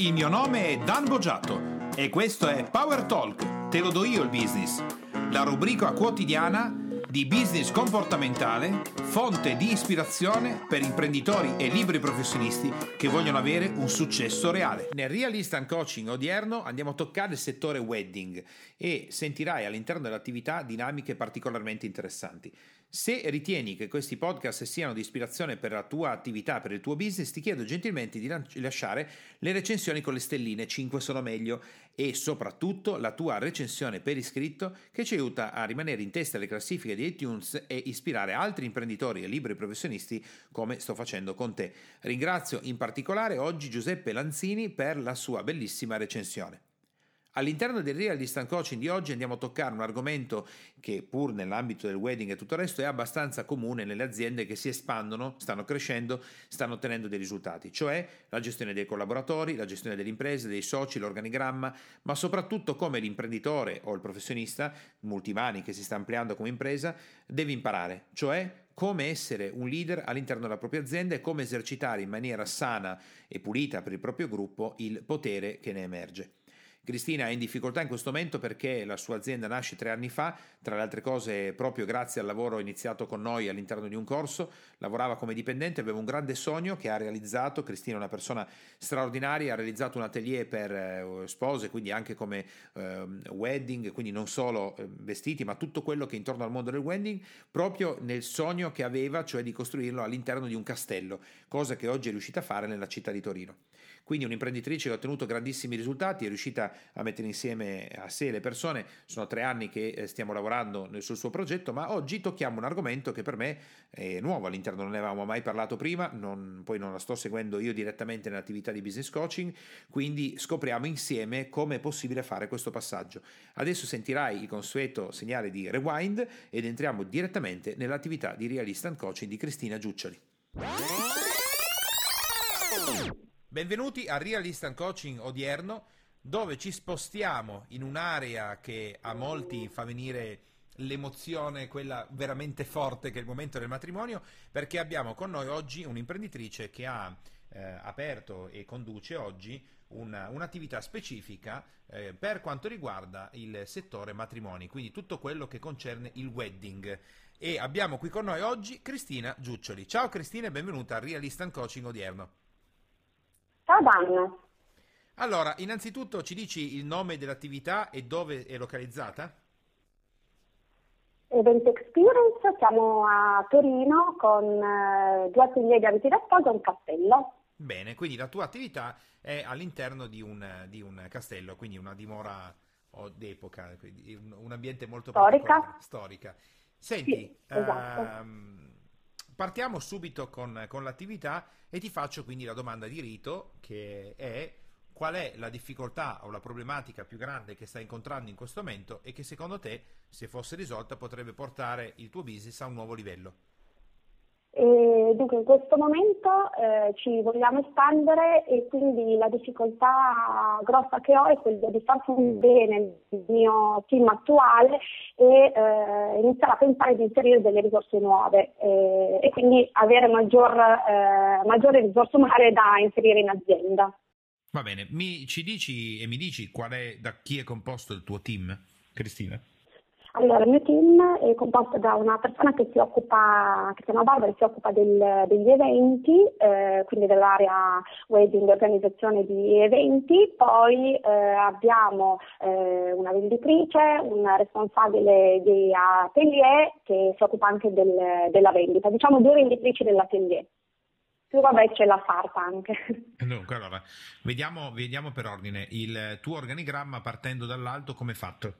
Il mio nome è Dan Boggiato e questo è Power Talk, te lo do io il business, la rubrica quotidiana di business comportamentale, fonte di ispirazione per imprenditori e libri professionisti che vogliono avere un successo reale. Nel Real Instant Coaching odierno andiamo a toccare il settore wedding e sentirai all'interno dell'attività dinamiche particolarmente interessanti. Se ritieni che questi podcast siano di ispirazione per la tua attività, per il tuo business, ti chiedo gentilmente di lasciare le recensioni con le stelline, 5 sono meglio, e soprattutto la tua recensione per iscritto che ci aiuta a rimanere in testa alle classifiche di iTunes e ispirare altri imprenditori e liberi professionisti come sto facendo con te. Ringrazio in particolare oggi Giuseppe Lanzini per la sua bellissima recensione. All'interno del Real Distant Coaching di oggi andiamo a toccare un argomento che pur nell'ambito del wedding e tutto il resto è abbastanza comune nelle aziende che si espandono, stanno crescendo, stanno ottenendo dei risultati, cioè la gestione dei collaboratori, la gestione delle imprese, dei soci, l'organigramma, ma soprattutto come l'imprenditore o il professionista, multimani che si sta ampliando come impresa, deve imparare, cioè come essere un leader all'interno della propria azienda e come esercitare in maniera sana e pulita per il proprio gruppo il potere che ne emerge. Cristina è in difficoltà in questo momento perché la sua azienda nasce tre anni fa, tra le altre cose proprio grazie al lavoro iniziato con noi all'interno di un corso, lavorava come dipendente, aveva un grande sogno che ha realizzato, Cristina è una persona straordinaria, ha realizzato un atelier per eh, spose, quindi anche come eh, wedding, quindi non solo eh, vestiti, ma tutto quello che è intorno al mondo del wedding, proprio nel sogno che aveva, cioè di costruirlo all'interno di un castello, cosa che oggi è riuscita a fare nella città di Torino. Quindi un'imprenditrice che ha ottenuto grandissimi risultati, è riuscita a mettere insieme a sé le persone, sono tre anni che eh, stiamo lavorando sul suo progetto, ma oggi tocchiamo un argomento che per me è nuovo all'interno, non ne avevamo mai parlato prima, non, poi non la sto seguendo io direttamente nell'attività di business coaching, quindi scopriamo insieme come è possibile fare questo passaggio. Adesso sentirai il consueto segnale di rewind ed entriamo direttamente nell'attività di Real Instant Coaching di Cristina Giuccioli. Benvenuti a Real Instant Coaching odierno dove ci spostiamo in un'area che a molti fa venire l'emozione, quella veramente forte che è il momento del matrimonio, perché abbiamo con noi oggi un'imprenditrice che ha eh, aperto e conduce oggi una, un'attività specifica eh, per quanto riguarda il settore matrimoni, quindi tutto quello che concerne il wedding. E abbiamo qui con noi oggi Cristina Giuccioli. Ciao Cristina e benvenuta a Real Instant Coaching odierno. Ciao Danno. Allora, innanzitutto ci dici il nome dell'attività e dove è localizzata? Event Experience, siamo a Torino con eh, due atelier di abiti da sposa e un castello. Bene, quindi la tua attività è all'interno di un, di un castello, quindi una dimora oh, d'epoca, un, un, ambiente molto storica. storica. Senti, sì, esatto. ehm, partiamo subito con, con l'attività e ti faccio quindi la domanda di rito che è qual è la difficoltà o la problematica più grande che stai incontrando in questo momento e che secondo te, se fosse risolta, potrebbe portare il tuo business a un nuovo livello? E dunque in questo momento eh, ci vogliamo espandere e quindi la difficoltà grossa che ho è quella di far bene il mio team attuale e eh, iniziare a pensare di inserire delle risorse nuove eh, e quindi avere maggior, eh, maggiori risorse umane da inserire in azienda. Va bene, mi, ci dici e mi dici qual è, da chi è composto il tuo team, Cristina? Allora, il mio team è composto da una persona che si occupa, che si chiama Barbara, si occupa del, degli eventi, eh, quindi dell'area wedding, organizzazione di eventi, poi eh, abbiamo eh, una venditrice, una responsabile di atelier che si occupa anche del, della vendita, diciamo due venditrici dell'atelier. Più vabbè c'è la farta anche. Dunque, allora, vediamo, vediamo per ordine. Il tuo organigramma partendo dall'alto come è fatto?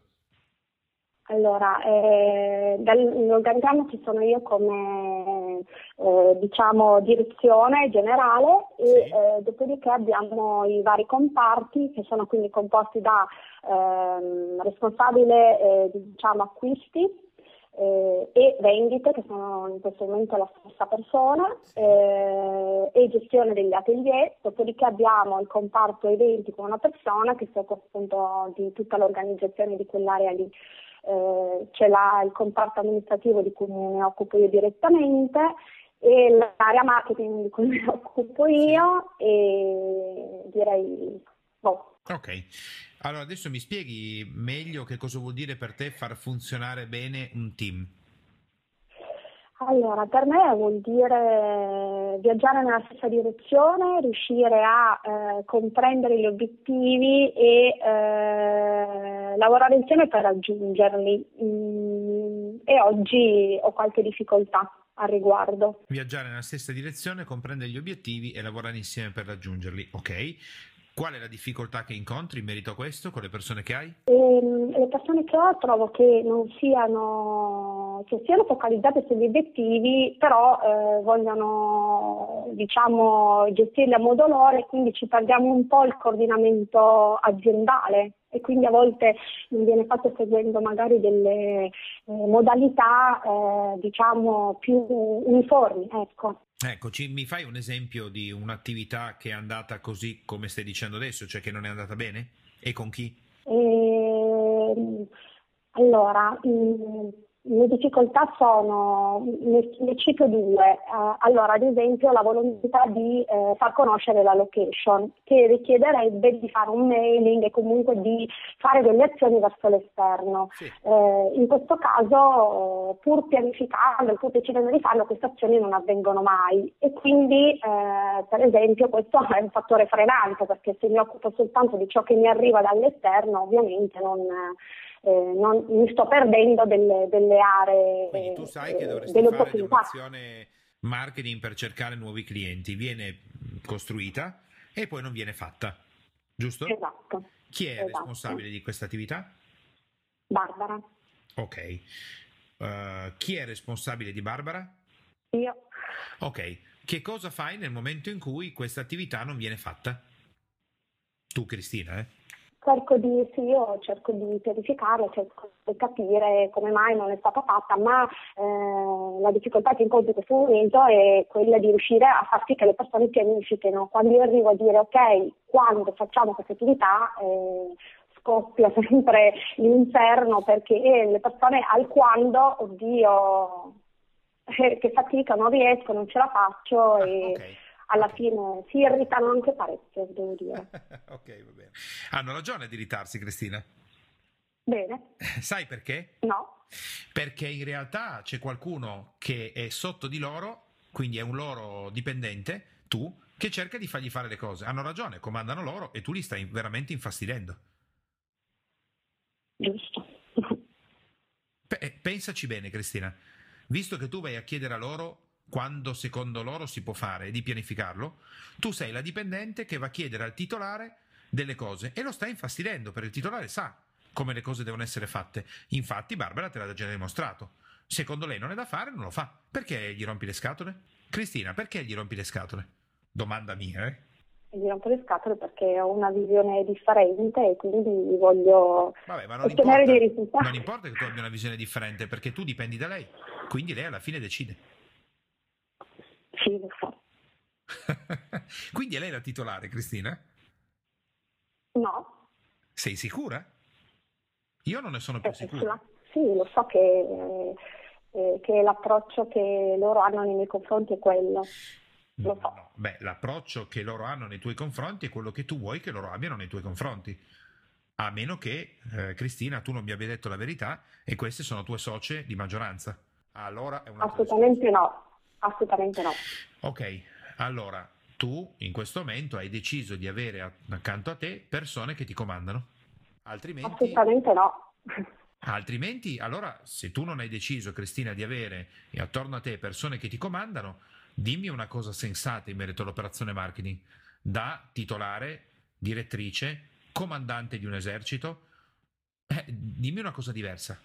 Allora, eh, dall'organigramma ci sono io come eh, diciamo direzione generale e sì. eh, dopodiché abbiamo i vari comparti che sono quindi composti da ehm, responsabile eh, diciamo acquisti, eh, e vendite, che sono in questo momento la stessa persona, eh, e gestione degli atelier, dopodiché abbiamo il comparto eventi con una persona che si occupa appunto di tutta l'organizzazione di quell'area lì. Eh, c'è là il comparto amministrativo di cui mi occupo io direttamente e l'area marketing di cui mi occupo io e direi boh. Ok, allora adesso mi spieghi meglio che cosa vuol dire per te far funzionare bene un team. Allora, per me vuol dire viaggiare nella stessa direzione, riuscire a eh, comprendere gli obiettivi e eh, lavorare insieme per raggiungerli. Mm, e oggi ho qualche difficoltà al riguardo. Viaggiare nella stessa direzione, comprendere gli obiettivi e lavorare insieme per raggiungerli. Ok. Qual è la difficoltà che incontri in merito a questo con le persone che hai? Ehm, le persone che ho trovo che non siano, che siano focalizzate sugli obiettivi, però eh, vogliono diciamo, gestirli a modo loro e quindi ci perdiamo un po' il coordinamento aziendale e quindi a volte non viene fatto seguendo magari delle eh, modalità eh, diciamo più uniformi. Ecco. Ecco, ci, mi fai un esempio di un'attività che è andata così come stai dicendo adesso, cioè che non è andata bene? E con chi? Eh, allora, mh, mm, le difficoltà sono, ne, ne cito due. Uh, allora, ad esempio, la volontà di uh, far conoscere la location, che richiederebbe di fare un mailing e comunque di fare delle azioni verso l'esterno. Sì. Uh, in questo caso, pur pianificando, pur decidendo di farlo, queste azioni non avvengono mai. E quindi, per esempio, questo è un fattore frenante, perché se mi occupo soltanto di ciò che mi arriva dall'esterno, ovviamente non eh, non, mi sto perdendo delle, delle aree. Quindi tu sai che dovresti fare un'azione marketing per cercare nuovi clienti, viene costruita e poi non viene fatta, giusto? Esatto. Chi è esatto. responsabile di questa attività? Barbara. Ok. Uh, chi è responsabile di Barbara? Io. Ok. Che cosa fai nel momento in cui questa attività non viene fatta? Tu, Cristina, eh? Cerco di, sì, io cerco di pianificarlo, cerco di capire come mai non è stata fatta, ma eh, la difficoltà che incontro in questo momento è quella di riuscire a far sì che le persone pianifichino. Quando io arrivo a dire ok, quando facciamo questa attività, eh, scoppia sempre l'inferno perché le persone al quando, oddio, eh, che fatica, non riesco, non ce la faccio. Ah, e, okay alla fine si irritano anche parecchio, devo dire. ok, va bene. Hanno ragione di irritarsi, Cristina? Bene. Sai perché? No. Perché in realtà c'è qualcuno che è sotto di loro, quindi è un loro dipendente, tu, che cerca di fargli fare le cose. Hanno ragione, comandano loro e tu li stai veramente infastidendo. Giusto. pensaci bene, Cristina. Visto che tu vai a chiedere a loro quando secondo loro si può fare, di pianificarlo, tu sei la dipendente che va a chiedere al titolare delle cose e lo stai infastidendo perché il titolare sa come le cose devono essere fatte. Infatti Barbara te l'ha già dimostrato. Secondo lei non è da fare, non lo fa. Perché gli rompi le scatole? Cristina, perché gli rompi le scatole? Domanda mia, eh? Gli rompo le scatole perché ho una visione differente e quindi voglio Vabbè, ma non ottenere importa, dei risultati. Non importa che tu abbia una visione differente perché tu dipendi da lei, quindi lei alla fine decide. Sì, lo so. Quindi è lei la titolare, Cristina? No. Sei sicura? Io non ne sono più eh, sicura. Sì, lo so che, eh, che l'approccio che loro hanno nei miei confronti è quello. Lo so. No, beh, l'approccio che loro hanno nei tuoi confronti è quello che tu vuoi che loro abbiano nei tuoi confronti. A meno che, eh, Cristina, tu non mi abbia detto la verità e queste sono tue socie di maggioranza. Allora è una Assolutamente no. Assolutamente no. Ok, allora tu in questo momento hai deciso di avere accanto a te persone che ti comandano. Altrimenti... Assolutamente no. Altrimenti, allora, se tu non hai deciso, Cristina, di avere attorno a te persone che ti comandano, dimmi una cosa sensata in merito all'operazione marketing. Da titolare, direttrice, comandante di un esercito, eh, dimmi una cosa diversa.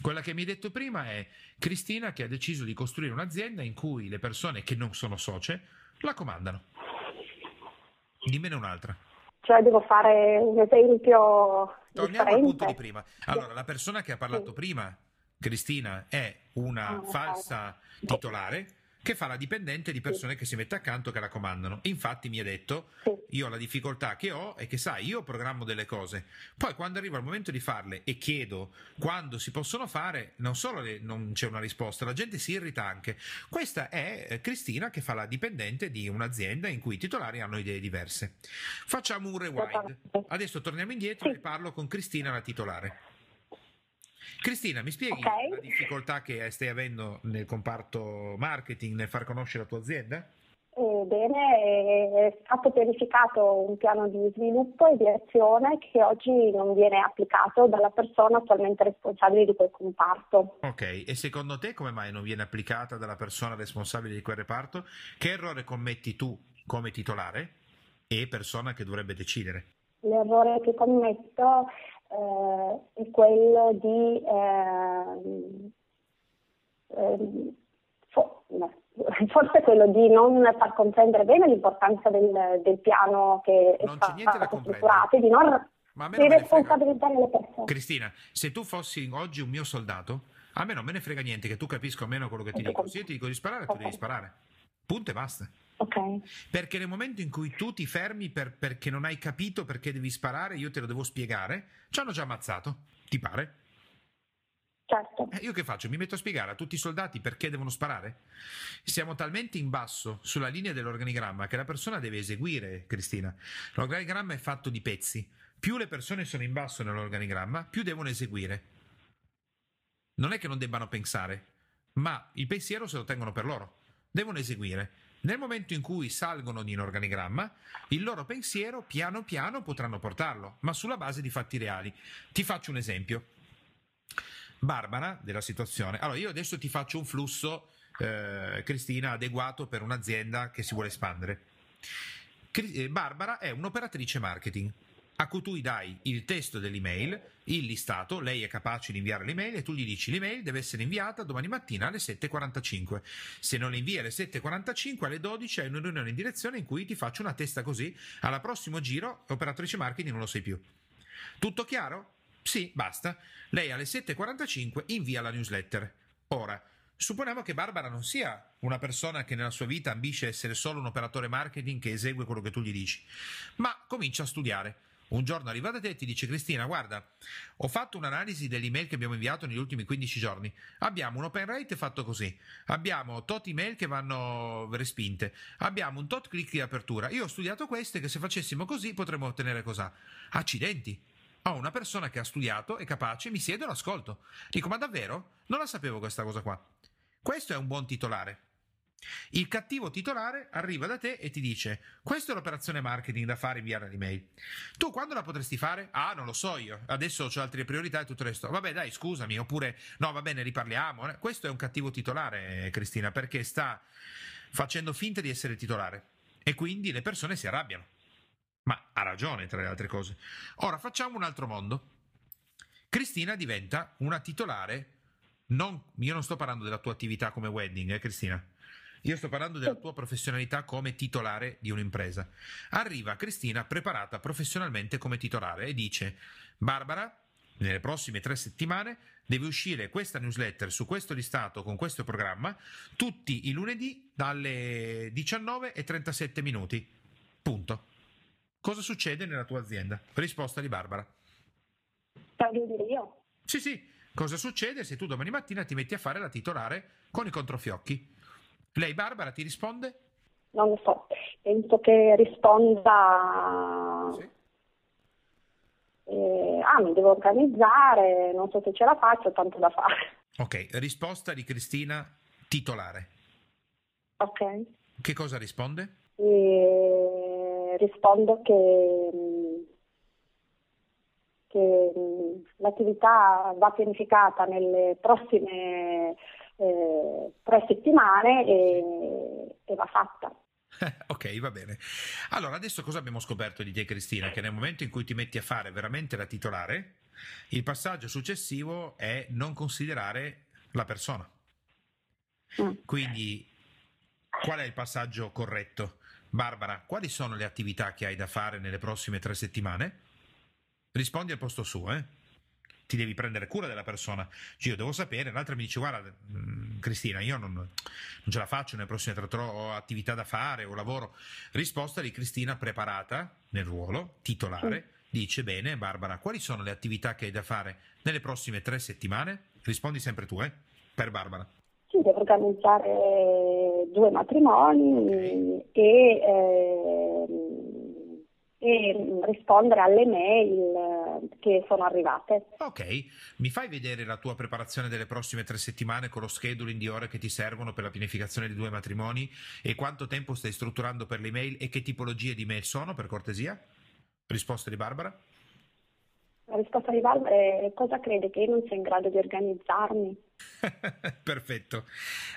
Quella che mi hai detto prima è Cristina che ha deciso di costruire un'azienda in cui le persone che non sono socie la comandano. Dimmene un'altra. Cioè devo fare un esempio Torniamo differente. al punto di prima. Allora, la persona che ha parlato sì. prima, Cristina, è una ah, falsa titolare che fa la dipendente di persone che si mette accanto che la comandano. Infatti mi ha detto, io la difficoltà che ho è che sai, io programmo delle cose, poi quando arriva il momento di farle e chiedo quando si possono fare, non solo le, non c'è una risposta, la gente si irrita anche. Questa è eh, Cristina che fa la dipendente di un'azienda in cui i titolari hanno idee diverse. Facciamo un rewind. Adesso torniamo indietro e parlo con Cristina, la titolare. Cristina, mi spieghi okay. la difficoltà che stai avendo nel comparto marketing nel far conoscere la tua azienda? Bene, è stato pianificato un piano di sviluppo e di azione che oggi non viene applicato dalla persona attualmente responsabile di quel comparto. Ok, e secondo te come mai non viene applicata dalla persona responsabile di quel reparto? Che errore commetti tu come titolare e persona che dovrebbe decidere? L'errore che commetto eh, è quello di eh, eh, forse quello di non far comprendere bene l'importanza del, del piano che non è stato strutturato e di non di responsabilizzare le persone. Cristina, se tu fossi oggi un mio soldato, a me non me ne frega niente che tu capisca o meno quello che ti dico. Se io ti dico di sparare, okay. tu devi sparare. Punto e basta. Okay. Perché nel momento in cui tu ti fermi per, perché non hai capito perché devi sparare, io te lo devo spiegare, ci hanno già ammazzato. Ti pare? Certo. Eh, io che faccio? Mi metto a spiegare a tutti i soldati perché devono sparare? Siamo talmente in basso sulla linea dell'organigramma che la persona deve eseguire, Cristina. L'organigramma è fatto di pezzi. Più le persone sono in basso nell'organigramma, più devono eseguire. Non è che non debbano pensare, ma il pensiero se lo tengono per loro. Devono eseguire. Nel momento in cui salgono in organigramma, il loro pensiero piano piano potranno portarlo, ma sulla base di fatti reali. Ti faccio un esempio. Barbara della situazione. Allora, io adesso ti faccio un flusso, eh, Cristina, adeguato per un'azienda che si vuole espandere. Eh, Barbara è un'operatrice marketing a cui tu dai il testo dell'email, il listato, lei è capace di inviare l'email e tu gli dici l'email deve essere inviata domani mattina alle 7.45. Se non la invia alle 7.45, alle 12 hai una riunione in direzione in cui ti faccio una testa così, alla prossimo giro operatrice marketing non lo sei più. Tutto chiaro? Sì, basta. Lei alle 7.45 invia la newsletter. Ora, supponiamo che Barbara non sia una persona che nella sua vita ambisce essere solo un operatore marketing che esegue quello che tu gli dici, ma comincia a studiare. Un giorno arriva da te e ti dice Cristina, guarda, ho fatto un'analisi dell'email che abbiamo inviato negli ultimi 15 giorni. Abbiamo un open rate fatto così. Abbiamo tot email che vanno respinte. Abbiamo un tot click di apertura. Io ho studiato queste che se facessimo così potremmo ottenere cosa? Accidenti ho una persona che ha studiato, è capace, mi siedo e l'ascolto. Dico, ma davvero? Non la sapevo questa cosa qua. Questo è un buon titolare. Il cattivo titolare arriva da te e ti dice: Questa è l'operazione marketing da fare, inviare l'email. Tu quando la potresti fare? Ah, non lo so io. Adesso ho altre priorità e tutto il resto. Vabbè, dai, scusami. Oppure, no, va bene, riparliamo. Questo è un cattivo titolare, Cristina, perché sta facendo finta di essere titolare. E quindi le persone si arrabbiano. Ma ha ragione, tra le altre cose. Ora facciamo un altro mondo. Cristina diventa una titolare. Non, io non sto parlando della tua attività come wedding, eh, Cristina. Io sto parlando della tua professionalità come titolare di un'impresa. Arriva Cristina preparata professionalmente come titolare e dice: Barbara, nelle prossime tre settimane deve uscire questa newsletter su questo listato con questo programma tutti i lunedì dalle 19.37 minuti. Punto. Cosa succede nella tua azienda? Risposta di Barbara. Devo dire io? Sì, sì. Cosa succede se tu domani mattina ti metti a fare la titolare con i controfiocchi? Lei, Barbara, ti risponde? Non lo so. Penso che risponda... Sì. Eh, ah, mi devo organizzare, non so se ce la faccio, tanto da fare. Ok, risposta di Cristina titolare. Ok. Che cosa risponde? Eh rispondo che, che l'attività va pianificata nelle prossime eh, tre settimane e, e va fatta. ok, va bene. Allora, adesso cosa abbiamo scoperto di te, Cristina? Che nel momento in cui ti metti a fare veramente la titolare, il passaggio successivo è non considerare la persona. Mm. Quindi, qual è il passaggio corretto? Barbara, quali sono le attività che hai da fare nelle prossime tre settimane? Rispondi al posto suo, eh? Ti devi prendere cura della persona. Cioè, io devo sapere, l'altra mi dice guarda mm, Cristina, io non, non, ce la faccio nelle prossime tre ho attività da fare, ho lavoro. Risposta di Cristina preparata nel ruolo, titolare, sì. dice bene Barbara, quali sono le attività che hai da fare nelle prossime tre settimane? Rispondi sempre tu, eh, per Barbara. Sì, devo organizzare due matrimoni okay. e... Eh, e rispondere alle mail che sono arrivate. Ok, mi fai vedere la tua preparazione delle prossime tre settimane con lo scheduling di ore che ti servono per la pianificazione di due matrimoni e quanto tempo stai strutturando per le mail e che tipologie di mail sono, per cortesia? Risposta di Barbara? La risposta di Barbara è cosa crede che io non sia in grado di organizzarmi? Perfetto.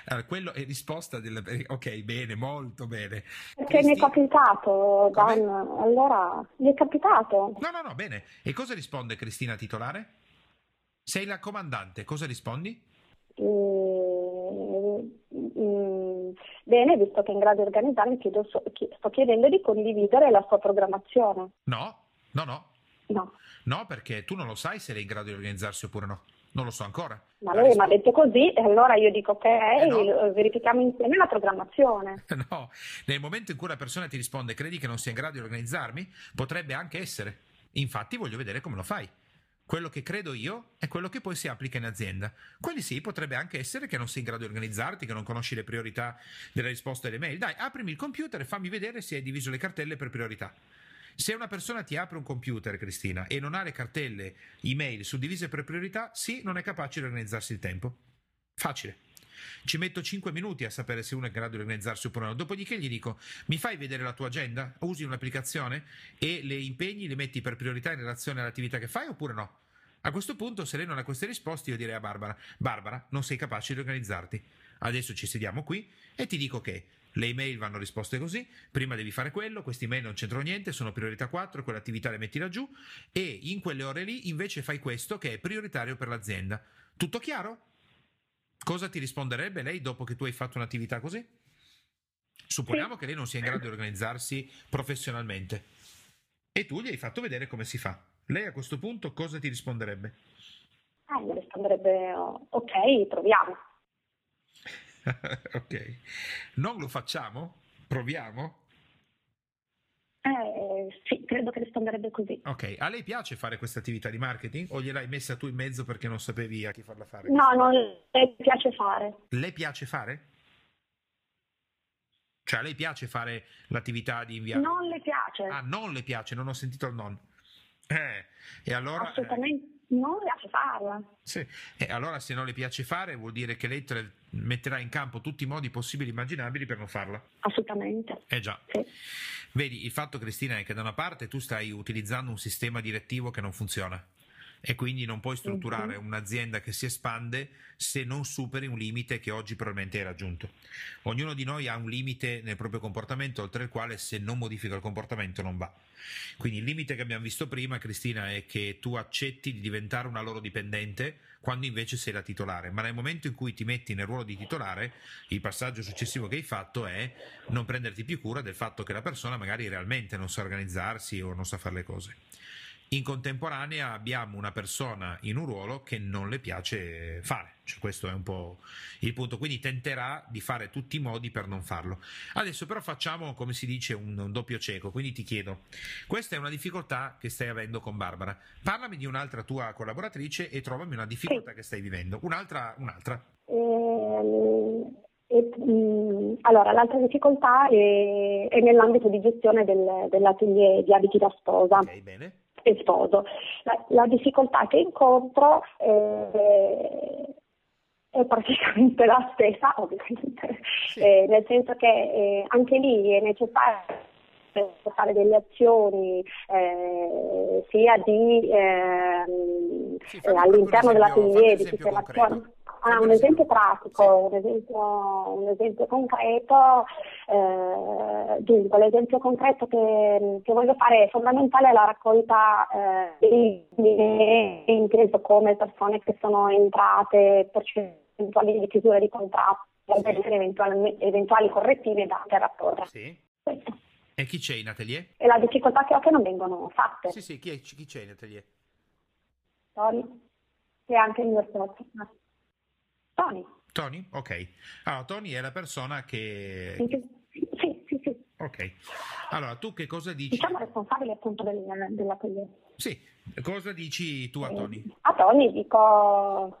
Allora, quello è risposta del... Ok, bene, molto bene. Perché Cristi... mi è capitato, Dan. Allora, mi è capitato. No, no, no, bene. E cosa risponde Cristina titolare? Sei la comandante, cosa rispondi? Mm, mm, bene, visto che è in grado di organizzarmi, chiedo, sto chiedendo di condividere la sua programmazione. No, no, no. No. No, perché tu non lo sai se lei è in grado di organizzarsi oppure no. Non lo so ancora. Ma lei mi ha detto così e allora io dico ok, eh no. verifichiamo insieme la programmazione. No, nel momento in cui la persona ti risponde credi che non sia in grado di organizzarmi, potrebbe anche essere. Infatti voglio vedere come lo fai. Quello che credo io è quello che poi si applica in azienda. Quelli sì, potrebbe anche essere che non sei in grado di organizzarti, che non conosci le priorità delle risposte alle mail. Dai, aprimi il computer e fammi vedere se hai diviso le cartelle per priorità. Se una persona ti apre un computer, Cristina, e non ha le cartelle email suddivise per priorità, sì, non è capace di organizzarsi il tempo. Facile. Ci metto 5 minuti a sapere se uno è in grado di organizzarsi oppure no. Dopodiché gli dico: mi fai vedere la tua agenda? Usi un'applicazione e le impegni li metti per priorità in relazione all'attività che fai oppure no? A questo punto, se lei non ha queste risposte, io direi a Barbara: Barbara, non sei capace di organizzarti. Adesso ci sediamo qui e ti dico che le email vanno risposte così, prima devi fare quello, queste email non c'entrano niente, sono priorità 4, quelle attività le metti laggiù e in quelle ore lì invece fai questo che è prioritario per l'azienda. Tutto chiaro? Cosa ti risponderebbe lei dopo che tu hai fatto un'attività così? Supponiamo sì. che lei non sia in grado di organizzarsi professionalmente e tu gli hai fatto vedere come si fa. Lei a questo punto cosa ti risponderebbe? Ah, mi risponderebbe ok, proviamo. ok. Non lo facciamo? Proviamo? Eh, sì, credo che risponderebbe così. Ok, a lei piace fare questa attività di marketing o gliel'hai messa tu in mezzo perché non sapevi a chi farla fare? No, non le piace fare. Le piace fare? Cioè a lei piace fare l'attività di inviare? Non le piace. Ah, non le piace, non ho sentito il non. Eh, e allora... Assolutamente. Eh non le piace farla. Sì, e allora se non le piace fare vuol dire che lei metterà in campo tutti i modi possibili e immaginabili per non farla. Assolutamente. Eh già. Sì. Vedi, il fatto Cristina è che da una parte tu stai utilizzando un sistema direttivo che non funziona e quindi non puoi strutturare uh-huh. un'azienda che si espande se non superi un limite che oggi probabilmente hai raggiunto. Ognuno di noi ha un limite nel proprio comportamento oltre il quale se non modifica il comportamento non va. Quindi il limite che abbiamo visto prima, Cristina, è che tu accetti di diventare una loro dipendente quando invece sei la titolare, ma nel momento in cui ti metti nel ruolo di titolare, il passaggio successivo che hai fatto è non prenderti più cura del fatto che la persona magari realmente non sa organizzarsi o non sa fare le cose. In contemporanea abbiamo una persona in un ruolo che non le piace fare, cioè, questo è un po' il punto, quindi tenterà di fare tutti i modi per non farlo. Adesso però facciamo, come si dice, un, un doppio cieco, quindi ti chiedo, questa è una difficoltà che stai avendo con Barbara, parlami di un'altra tua collaboratrice e trovami una difficoltà sì. che stai vivendo, un'altra. un'altra. Ehm... E, mh, allora, l'altra difficoltà è, è, nell'ambito di gestione del, dell'atelier di abiti da sposa. Ok, bene e sposo. La, la difficoltà che incontro è, è praticamente la stessa, ovviamente, sì. eh, nel senso che eh, anche lì è necessario fare delle azioni eh, sia di, ehm, sì, all'interno dell'atelier di sistemazione Ah, un esempio pratico, sì. un, esempio, un, esempio, concreto. Eh, dunque, l'esempio concreto che, che, voglio fare è fondamentale la raccolta eh, dei inteso come persone che sono entrate, percentuali di chiusura di contratto, per eventuali, eventuali correttivi da interrapporre. Sì. E chi c'è in atelier? E la difficoltà che ho che non vengono fatte. Sì, sì, chi, è, chi c'è in atelier? Tony. che è anche il mio socio. Tony. Tony? Ok. Allora, Tony è la persona che... Sì, sì, sì. sì. Ok. Allora, tu che cosa dici? Diciamo responsabile appunto del, dell'atelier. Sì. Cosa dici tu a eh, Tony? A Tony dico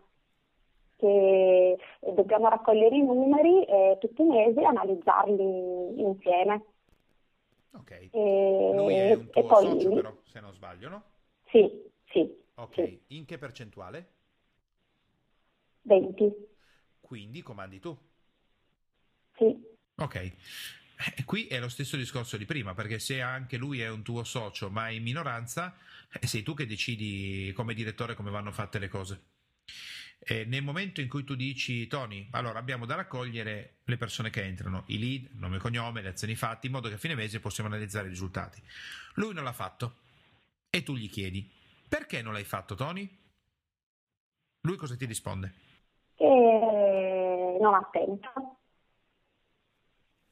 che dobbiamo raccogliere i numeri eh, tutti i mesi e analizzarli insieme. Ok. E, Lui è un tuo poi, socio però, se non sbaglio, no? Sì, sì. Ok. Sì. In che percentuale? 20. Quindi comandi tu? Sì. Ok. Eh, qui è lo stesso discorso di prima, perché se anche lui è un tuo socio ma è in minoranza, eh, sei tu che decidi come direttore come vanno fatte le cose. E nel momento in cui tu dici, Tony, allora abbiamo da raccogliere le persone che entrano, i lead, nome e cognome, le azioni fatte, in modo che a fine mese possiamo analizzare i risultati. Lui non l'ha fatto e tu gli chiedi, perché non l'hai fatto, Tony? Lui cosa ti risponde? Che non ha tempo.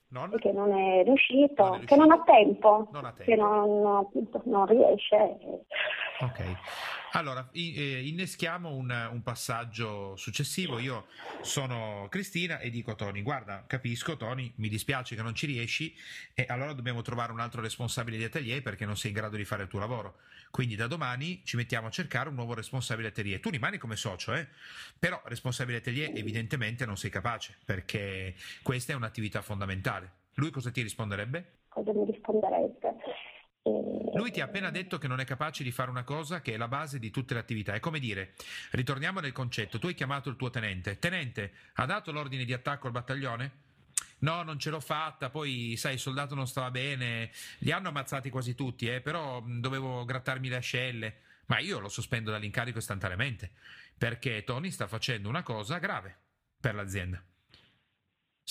Non? Che non è, riuscito, non è riuscito, che non ha tempo, non ha tempo. che non, non riesce. Ok. Allora, eh, inneschiamo un, un, passaggio successivo. Io sono Cristina e dico a Tony: Guarda, capisco, Tony, mi dispiace che non ci riesci, e allora dobbiamo trovare un altro responsabile di atelier perché non sei in grado di fare il tuo lavoro. Quindi da domani ci mettiamo a cercare un nuovo responsabile atelier. Tu rimani come socio, eh? però responsabile atelier evidentemente non sei capace perché questa è un'attività fondamentale. Lui cosa ti risponderebbe? Cosa mi risponderebbe? Lui ti ha appena detto che non è capace di fare una cosa che è la base di tutte le attività. È come dire, ritorniamo nel concetto, tu hai chiamato il tuo tenente. Tenente, ha dato l'ordine di attacco al battaglione? No, non ce l'ho fatta, poi sai, il soldato non stava bene, li hanno ammazzati quasi tutti, eh, però dovevo grattarmi le ascelle. Ma io lo sospendo dall'incarico istantaneamente, perché Tony sta facendo una cosa grave per l'azienda.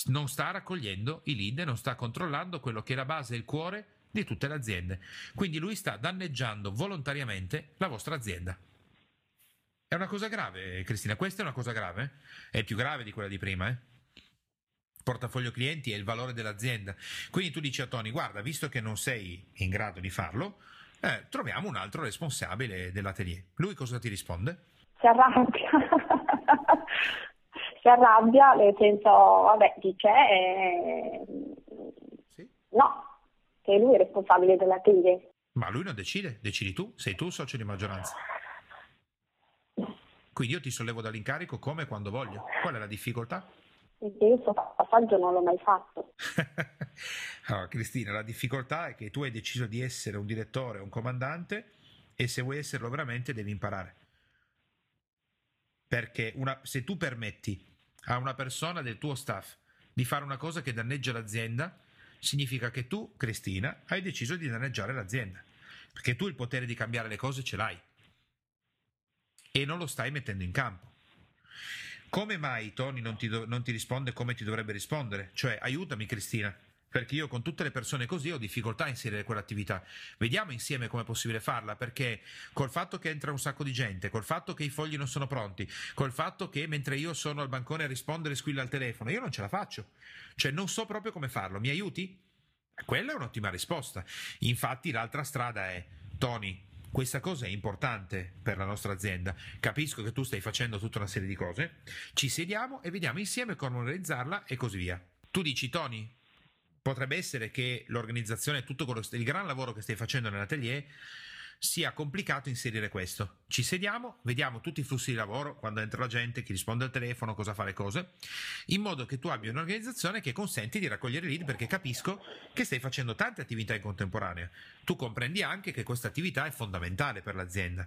Non sta raccogliendo i lead, non sta controllando quello che è la base il cuore di tutte le aziende. Quindi lui sta danneggiando volontariamente la vostra azienda. È una cosa grave, Cristina. Questa è una cosa grave. È più grave di quella di prima, eh? Portafoglio clienti è il valore dell'azienda. Quindi tu dici a Tony: Guarda, visto che non sei in grado di farlo, eh, troviamo un altro responsabile dell'atelier. Lui cosa ti risponde? Si arrabbia. si arrabbia, nel senso, vabbè, dice. Eh, sì? No, che lui è responsabile dell'atelier. Ma lui non decide, decidi tu, sei tu socio di maggioranza. Quindi io ti sollevo dall'incarico come e quando voglio. Qual è la difficoltà? Io questo passaggio non l'ho mai fatto. allora, Cristina, la difficoltà è che tu hai deciso di essere un direttore, un comandante e se vuoi esserlo veramente devi imparare. Perché una, se tu permetti a una persona del tuo staff di fare una cosa che danneggia l'azienda, significa che tu, Cristina, hai deciso di danneggiare l'azienda, perché tu il potere di cambiare le cose ce l'hai e non lo stai mettendo in campo. Come mai Tony non ti, do- non ti risponde come ti dovrebbe rispondere? Cioè, aiutami Cristina perché io con tutte le persone così ho difficoltà a inserire quell'attività. Vediamo insieme come è possibile farla, perché col fatto che entra un sacco di gente, col fatto che i fogli non sono pronti, col fatto che mentre io sono al bancone a rispondere squilla al telefono, io non ce la faccio. Cioè non so proprio come farlo. Mi aiuti? Quella è un'ottima risposta. Infatti l'altra strada è Tony, questa cosa è importante per la nostra azienda. Capisco che tu stai facendo tutta una serie di cose. Ci sediamo e vediamo insieme come realizzarla e così via. Tu dici, Tony, potrebbe essere che l'organizzazione, tutto quello, il gran lavoro che stai facendo nell'atelier, sia complicato inserire questo. Ci sediamo, vediamo tutti i flussi di lavoro, quando entra la gente, chi risponde al telefono, cosa fa le cose, in modo che tu abbia un'organizzazione che consenti di raccogliere lead perché capisco che stai facendo tante attività in contemporanea. Tu comprendi anche che questa attività è fondamentale per l'azienda.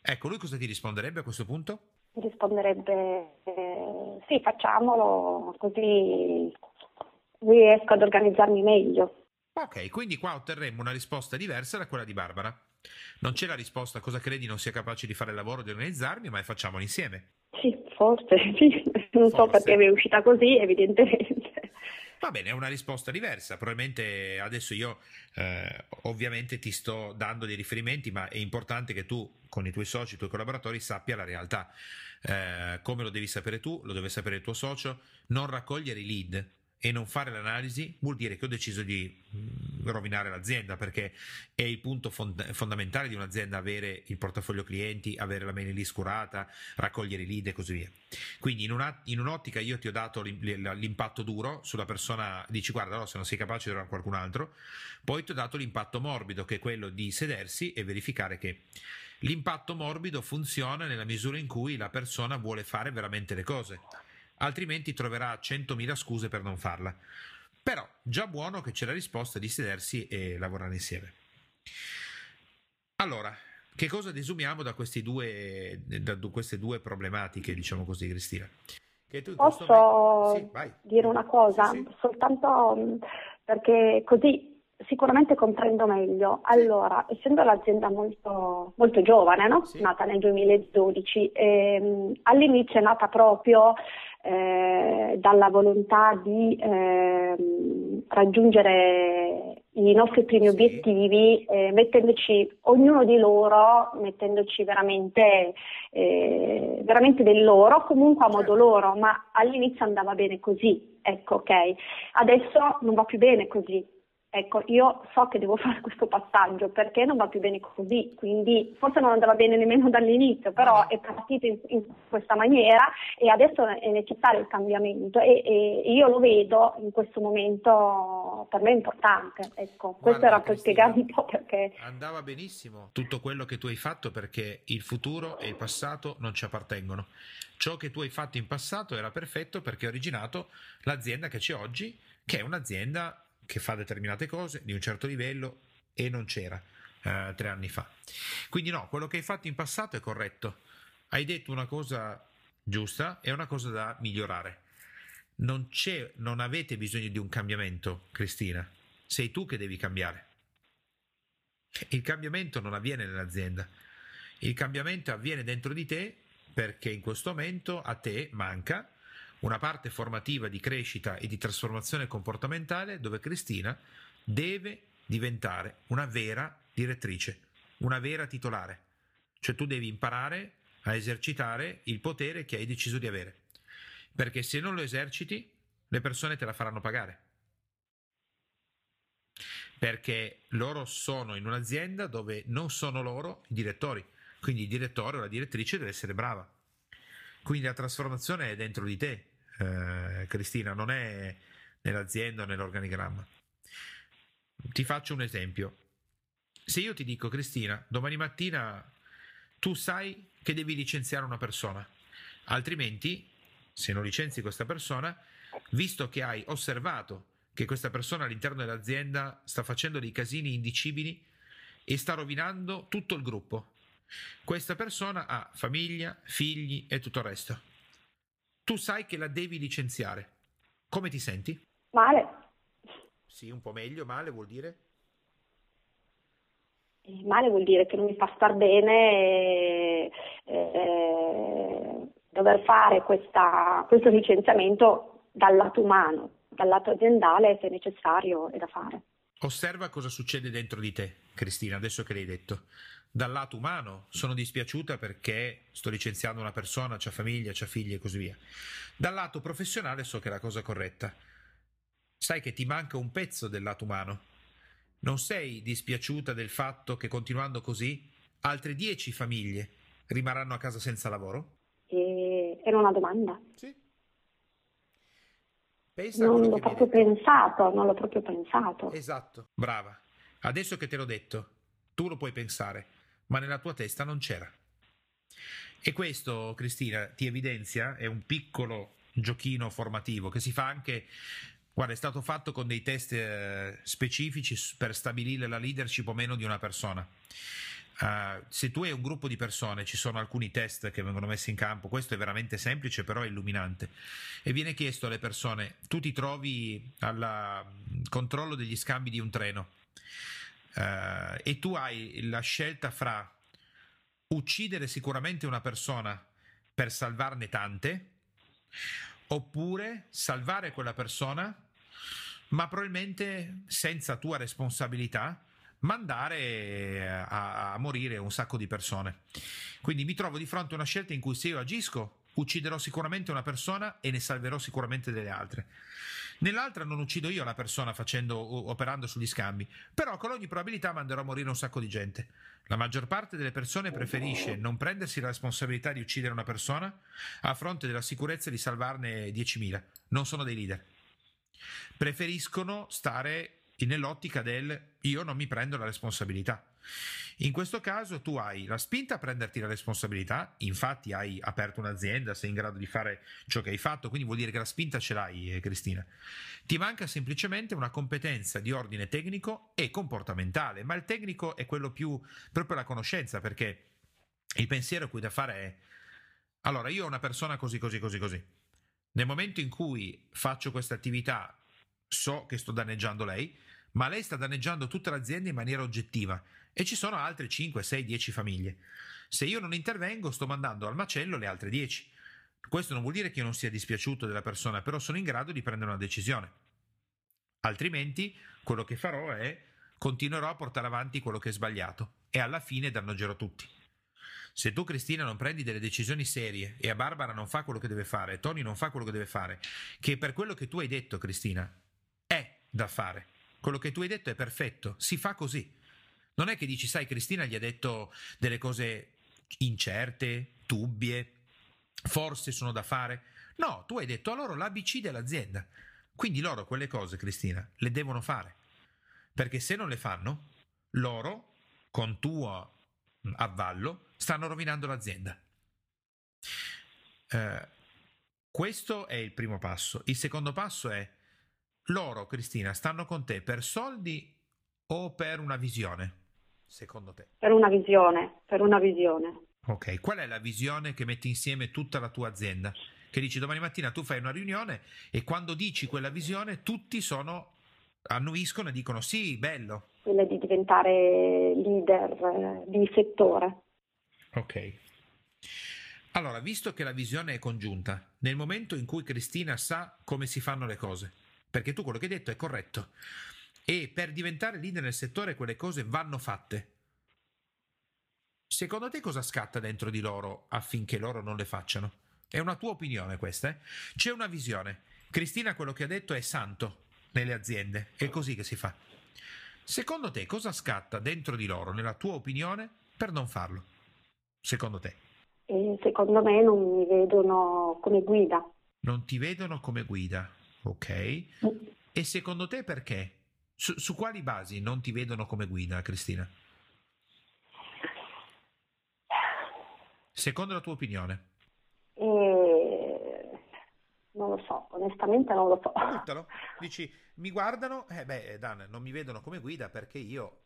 Ecco, lui cosa ti risponderebbe a questo punto? Risponderebbe eh, sì, facciamolo, così riesco ad organizzarmi meglio. Ok, quindi qua otterremmo una risposta diversa da quella di Barbara. Non c'è la risposta cosa credi non sia capace di fare il lavoro, di organizzarmi, ma facciamolo insieme. Sì, forse, sì. Non forse. so perché mi è uscita così, evidentemente. Va bene, è una risposta diversa. Probabilmente adesso io eh, ovviamente ti sto dando dei riferimenti, ma è importante che tu con i tuoi soci, i tuoi collaboratori sappia la realtà. Eh, come lo devi sapere tu, lo deve sapere il tuo socio. Non raccogliere i lead e non fare l'analisi vuol dire che ho deciso di mm, rovinare l'azienda perché è il punto fond- fondamentale di un'azienda avere il portafoglio clienti, avere la mailing list curata, raccogliere i lead e così via. Quindi in, una, in un'ottica io ti ho dato l'impatto duro sulla persona, dici guarda no, se non sei capace dovrà qualcun altro, poi ti ho dato l'impatto morbido che è quello di sedersi e verificare che l'impatto morbido funziona nella misura in cui la persona vuole fare veramente le cose altrimenti troverà 100.000 scuse per non farla. Però già buono che c'è la risposta di sedersi e lavorare insieme. Allora, che cosa desumiamo da, due, da queste due problematiche, diciamo così, Cristina? Posso momento... sì, dire una cosa? Sì, sì. Soltanto mm, perché così sicuramente comprendo meglio. Allora, essendo l'azienda molto, molto giovane, no? nata nel 2012, ehm, all'inizio è nata proprio eh, dalla volontà di eh, raggiungere i nostri primi sì. obiettivi, eh, mettendoci ognuno di loro, mettendoci veramente, eh, veramente del loro, comunque a modo certo. loro, ma all'inizio andava bene così, ecco ok. Adesso non va più bene così, Ecco, io so che devo fare questo passaggio perché non va più bene così, quindi forse non andava bene nemmeno dall'inizio, però è partito in, in questa maniera e adesso è necessario il cambiamento e, e, io lo vedo in questo momento per me importante. Ecco, Guarda, questo era per spiegarmi un po' perché. Andava benissimo tutto quello che tu hai fatto perché il futuro e il passato non ci appartengono. Ciò che tu hai fatto in passato era perfetto perché ha originato l'azienda che c'è oggi, che è un'azienda che fa determinate cose di un certo livello e non c'era eh, tre anni fa. Quindi no, quello che hai fatto in passato è corretto. Hai detto una cosa giusta e una cosa da migliorare. Non, non avete bisogno di un cambiamento, Cristina. Sei tu che devi cambiare. Il cambiamento non avviene nell'azienda. Il cambiamento avviene dentro di te perché in questo momento a te manca una parte formativa di crescita e di trasformazione comportamentale dove Cristina deve diventare una vera direttrice, una vera titolare. Cioè tu devi imparare a esercitare il potere che hai deciso di avere. Perché se non lo eserciti, le persone te la faranno pagare. Perché loro sono in un'azienda dove non sono loro i direttori. Quindi il direttore o la direttrice deve essere brava. Quindi la trasformazione è dentro di te, eh, Cristina, non è nell'azienda o nell'organigramma. Ti faccio un esempio. Se io ti dico, Cristina, domani mattina tu sai che devi licenziare una persona, altrimenti, se non licenzi questa persona, visto che hai osservato che questa persona all'interno dell'azienda sta facendo dei casini indicibili e sta rovinando tutto il gruppo. Questa persona ha famiglia, figli e tutto il resto tu sai che la devi licenziare. Come ti senti? Male. Sì, un po' meglio, male vuol dire? Eh, male vuol dire che non mi fa star bene eh, dover fare questa, questo licenziamento dal lato umano, dal lato aziendale se necessario è da fare. Osserva cosa succede dentro di te, Cristina, adesso che l'hai detto dal lato umano sono dispiaciuta perché sto licenziando una persona, c'ha famiglia, c'ha figli e così via. Dal lato professionale so che è la cosa corretta. Sai che ti manca un pezzo del lato umano. Non sei dispiaciuta del fatto che continuando così altre dieci famiglie rimarranno a casa senza lavoro? E... Era una domanda. Sì. Pensa non l'ho proprio pensato, non l'ho proprio pensato. Esatto, brava. Adesso che te l'ho detto, tu lo puoi pensare ma nella tua testa non c'era. E questo, Cristina, ti evidenzia, è un piccolo giochino formativo che si fa anche, guarda, è stato fatto con dei test eh, specifici per stabilire la leadership o meno di una persona. Uh, se tu hai un gruppo di persone, ci sono alcuni test che vengono messi in campo, questo è veramente semplice, però è illuminante. E viene chiesto alle persone: tu ti trovi al controllo degli scambi di un treno uh, e tu hai la scelta fra uccidere sicuramente una persona per salvarne tante oppure salvare quella persona ma probabilmente senza tua responsabilità mandare a, a, morire un sacco di persone. Quindi mi trovo di fronte a una scelta in cui se io agisco ucciderò sicuramente una persona e ne salverò sicuramente delle altre. Nell'altra non uccido io la persona facendo, operando sugli scambi, però con ogni probabilità manderò a morire un sacco di gente. La maggior parte delle persone preferisce non prendersi la responsabilità di uccidere una persona a fronte della sicurezza di salvarne 10.000. Non sono dei leader. Preferiscono stare nell'ottica del io non mi prendo la responsabilità. In questo caso tu hai la spinta a prenderti la responsabilità, infatti hai aperto un'azienda, sei in grado di fare ciò che hai fatto, quindi vuol dire che la spinta ce l'hai, eh, Cristina. Ti manca semplicemente una competenza di ordine tecnico e comportamentale, ma il tecnico è quello più proprio la conoscenza, perché il pensiero cui da fare è allora io ho una persona così così così così. Nel momento in cui faccio questa attività so che sto danneggiando lei, ma lei sta danneggiando tutta l'azienda in maniera oggettiva e ci sono altre 5, 6, 10 famiglie. Se io non intervengo, sto mandando al macello le altre 10. Questo non vuol dire che io non sia dispiaciuto della persona, però sono in grado di prendere una decisione. Altrimenti, quello che farò è continuerò a portare avanti quello che è sbagliato e alla fine danneggerò tutti. Se tu, Cristina, non prendi delle decisioni serie e a Barbara non fa quello che deve fare, Tony non fa quello che deve fare, che per quello che tu hai detto, Cristina, è da fare, quello che tu hai detto è perfetto, si fa così. Non è che dici, sai, Cristina gli ha detto delle cose incerte, dubbie, forse sono da fare. No, tu hai detto a loro l'ABC dell'azienda. Quindi loro quelle cose, Cristina, le devono fare. Perché se non le fanno, loro, con tuo avvallo, stanno rovinando l'azienda. Eh, questo è il primo passo. Il secondo passo è loro, Cristina, stanno con te per soldi o per una visione, secondo te? Per una visione, per una visione. Ok, qual è la visione che metti insieme tutta la tua azienda? Che dici domani mattina tu fai una riunione e quando dici quella visione tutti sono, annuiscono e dicono sì, bello. Quella di diventare leader eh, di settore. Ok. Allora, visto che la visione è congiunta, nel momento in cui Cristina sa come si fanno le cose, perché tu quello che hai detto è corretto. E per diventare leader nel settore quelle cose vanno fatte. Secondo te cosa scatta dentro di loro affinché loro non le facciano? È una tua opinione questa, eh? C'è una visione. Cristina quello che ha detto è santo nelle aziende, è così che si fa. Secondo te cosa scatta dentro di loro, nella tua opinione, per non farlo? Secondo te? E secondo me non mi vedono come guida. Non ti vedono come guida. Ok. E secondo te perché? Su, su quali basi non ti vedono come guida, Cristina? Secondo la tua opinione? Eh, non lo so, onestamente non lo so. Buttalo. Dici, mi guardano, eh beh, Dan, non mi vedono come guida perché io...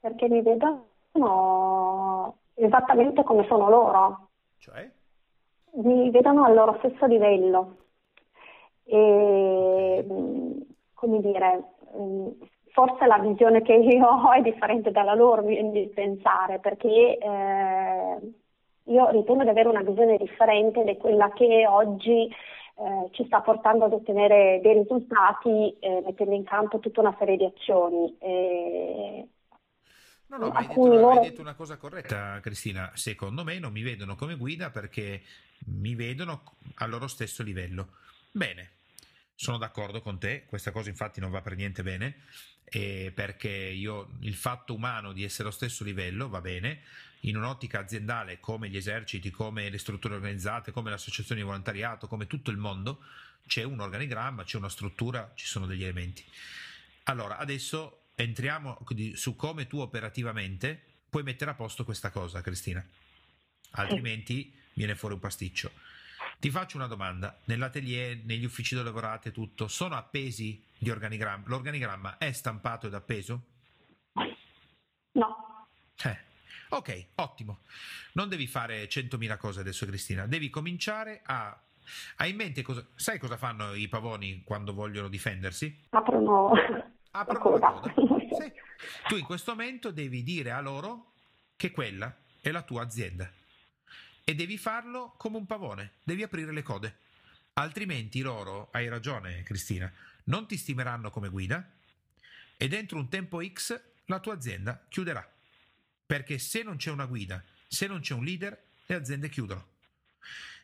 Perché mi vedono esattamente come sono loro. Cioè? Mi vedono al loro stesso livello e come dire, forse la visione che io ho è differente dalla loro di pensare perché eh, io ritengo di avere una visione differente di quella che oggi eh, ci sta portando ad ottenere dei risultati eh, mettendo in campo tutta una serie di azioni. No, no, hai detto, hai detto, una cosa corretta, Cristina. Secondo me non mi vedono come guida perché mi vedono al loro stesso livello. Bene, sono d'accordo con te, questa cosa infatti non va per niente bene, perché io il fatto umano di essere allo stesso livello va bene, in un'ottica aziendale come gli eserciti, come le strutture organizzate, come l'associazione di volontariato, come tutto il mondo, c'è un organigramma, c'è una struttura, ci sono degli elementi. Allora, adesso entriamo su come tu operativamente puoi mettere a posto questa cosa, Cristina. Altrimenti viene fuori un pasticcio. Ti faccio una domanda. Nell'atelier, negli uffici dove lavorate, tutto, sono appesi gli organigrammi? L'organigramma è stampato ed appeso? No. Eh. Ok, ottimo. Non devi fare 100.000 cose adesso, Cristina. Devi cominciare a hai in mente cosa. Sai cosa fanno i pavoni quando vogliono difendersi? Aprono, Aprono la coda. Sì. Tu in questo momento devi dire a loro che quella è la tua azienda. E devi farlo come un pavone, devi aprire le code. Altrimenti loro, hai ragione Cristina, non ti stimeranno come guida e dentro un tempo X la tua azienda chiuderà. Perché se non c'è una guida, se non c'è un leader, le aziende chiudono.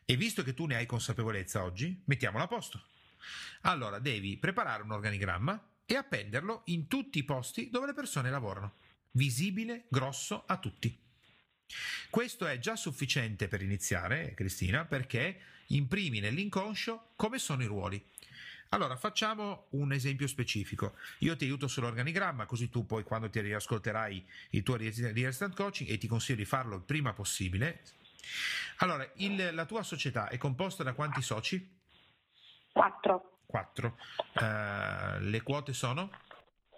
E visto che tu ne hai consapevolezza oggi, mettiamola a posto. Allora devi preparare un organigramma e appenderlo in tutti i posti dove le persone lavorano, visibile, grosso a tutti. Questo è già sufficiente per iniziare, Cristina, perché imprimi nell'inconscio come sono i ruoli. Allora, facciamo un esempio specifico. Io ti aiuto sull'organigramma, così tu poi quando ti riascolterai il tuo real estate coaching e ti consiglio di farlo il prima possibile. Allora, il, la tua società è composta da quanti soci? Quattro. Quattro. Uh, le quote sono?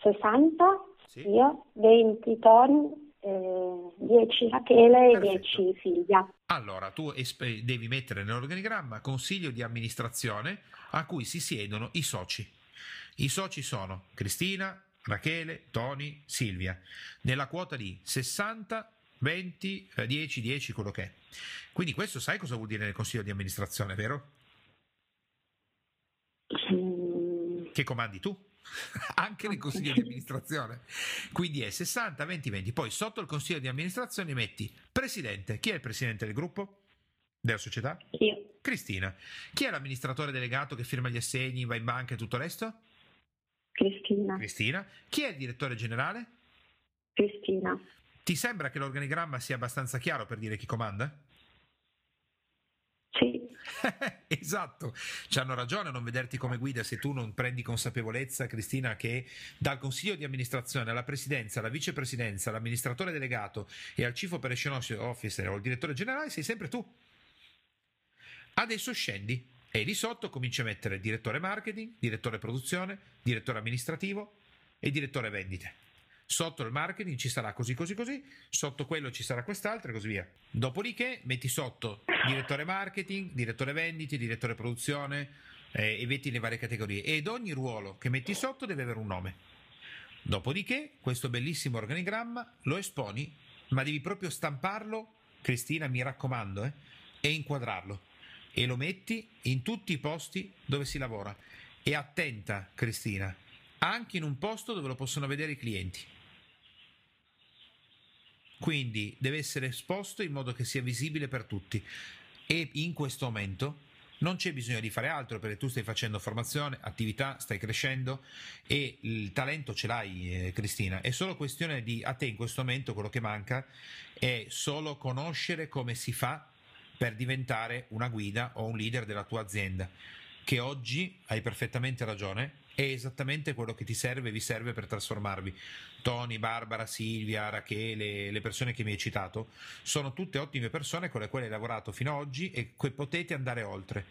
60, sì. io, 20 Tony, 10 Rachele e 10 Silvia. Allora, tu esp- devi mettere nell'organigramma consiglio di amministrazione a cui si siedono i soci. I soci sono Cristina, Rachele, Tony, Silvia, nella quota di 60, 20, 10, 10, quello che è. Quindi questo sai cosa vuol dire nel consiglio di amministrazione, vero? Mm. Che comandi tu? anche nel consiglio di amministrazione. Quindi è 60, 20, 20. Poi sotto il consiglio di amministrazione metti presidente. Chi è il presidente del gruppo? Della società? Io. Cristina. Chi è l'amministratore delegato che firma gli assegni, va in banca e tutto il resto? Cristina. Cristina. Chi è il direttore generale? Cristina. Ti sembra che l'organigramma sia abbastanza chiaro per dire chi comanda? esatto, ci hanno ragione a non vederti come guida se tu non prendi consapevolezza, Cristina, che dal consiglio di amministrazione alla presidenza, alla vicepresidenza, all'amministratore delegato e al chief operation officer o al direttore generale sei sempre tu. Adesso scendi e di sotto cominci a mettere direttore marketing, direttore produzione, direttore amministrativo e direttore vendite. Sotto il marketing ci sarà così così così, sotto quello ci sarà quest'altro e così via. Dopodiché metti sotto direttore marketing, direttore vendite, direttore produzione eh, e metti le varie categorie ed ogni ruolo che metti sotto deve avere un nome. Dopodiché questo bellissimo organigramma lo esponi, ma devi proprio stamparlo, Cristina mi raccomando, eh, e inquadrarlo e lo metti in tutti i posti dove si lavora. E attenta, Cristina, anche in un posto dove lo possono vedere i clienti. Quindi deve essere esposto in modo che sia visibile per tutti. E in questo momento non c'è bisogno di fare altro perché tu stai facendo formazione, attività, stai crescendo e il talento ce l'hai, eh, Cristina. È solo questione di a te in questo momento quello che manca è solo conoscere come si fa per diventare una guida o un leader della tua azienda. Che oggi hai perfettamente ragione, è esattamente quello che ti serve e vi serve per trasformarvi. Tony, Barbara, Silvia, Rachele, le persone che mi hai citato, sono tutte ottime persone con le quali hai lavorato fino ad oggi e che potete andare oltre.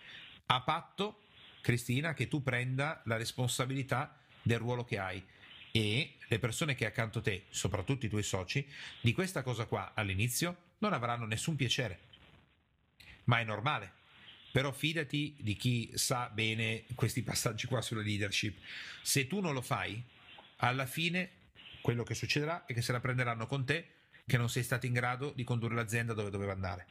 A patto, Cristina, che tu prenda la responsabilità del ruolo che hai e le persone che accanto a te, soprattutto i tuoi soci, di questa cosa qua all'inizio non avranno nessun piacere. Ma è normale, però fidati di chi sa bene questi passaggi qua sulla leadership. Se tu non lo fai, alla fine quello che succederà è che se la prenderanno con te che non sei stato in grado di condurre l'azienda dove doveva andare.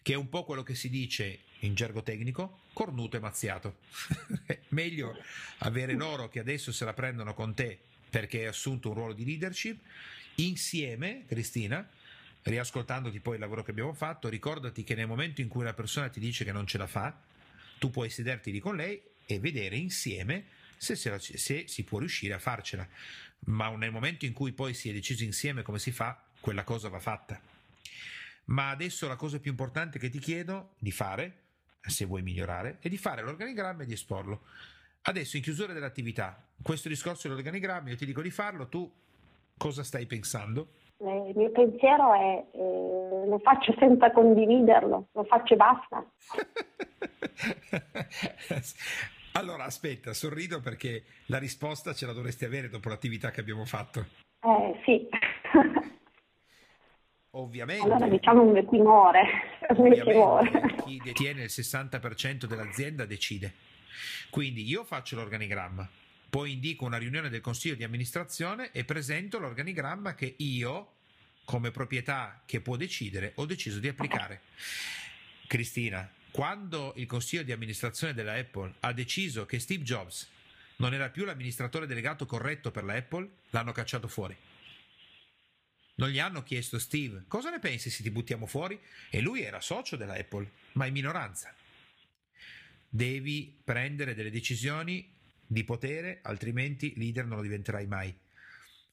Che è un po' quello che si dice in gergo tecnico, cornuto e mazziato. Meglio avere loro che adesso se la prendono con te perché hai assunto un ruolo di leadership, insieme, Cristina, riascoltandoti poi il lavoro che abbiamo fatto, ricordati che nel momento in cui una persona ti dice che non ce la fa, tu puoi sederti lì con lei e vedere insieme se, se, se, si può riuscire a farcela. Ma nel momento in cui poi si è deciso insieme come si fa, quella cosa va fatta. Ma adesso la cosa più importante che ti chiedo di fare, se vuoi migliorare, è di fare l'organigramma e di esporlo. Adesso in chiusura dell'attività, questo discorso dell'organigramma, io ti dico di farlo, tu cosa stai pensando? Eh, il mio pensiero è eh, lo faccio senza condividerlo, lo faccio e basta. allora aspetta, sorrido perché la risposta ce la dovresti avere dopo l'attività che abbiamo fatto. Eh sì. Ovviamente. Allora diciamo un. Ovviamente, chi detiene il 60% dell'azienda decide. Quindi io faccio l'organigramma, poi indico una riunione del consiglio di amministrazione e presento l'organigramma che io, come proprietà che può decidere, ho deciso di applicare. Cristina, quando il consiglio di amministrazione della Apple ha deciso che Steve Jobs non era più l'amministratore delegato corretto per la Apple, l'hanno cacciato fuori. Non gli hanno chiesto Steve cosa ne pensi se ti buttiamo fuori? E lui era socio della Apple, ma in minoranza. devi prendere delle decisioni di potere, altrimenti leader non lo diventerai mai.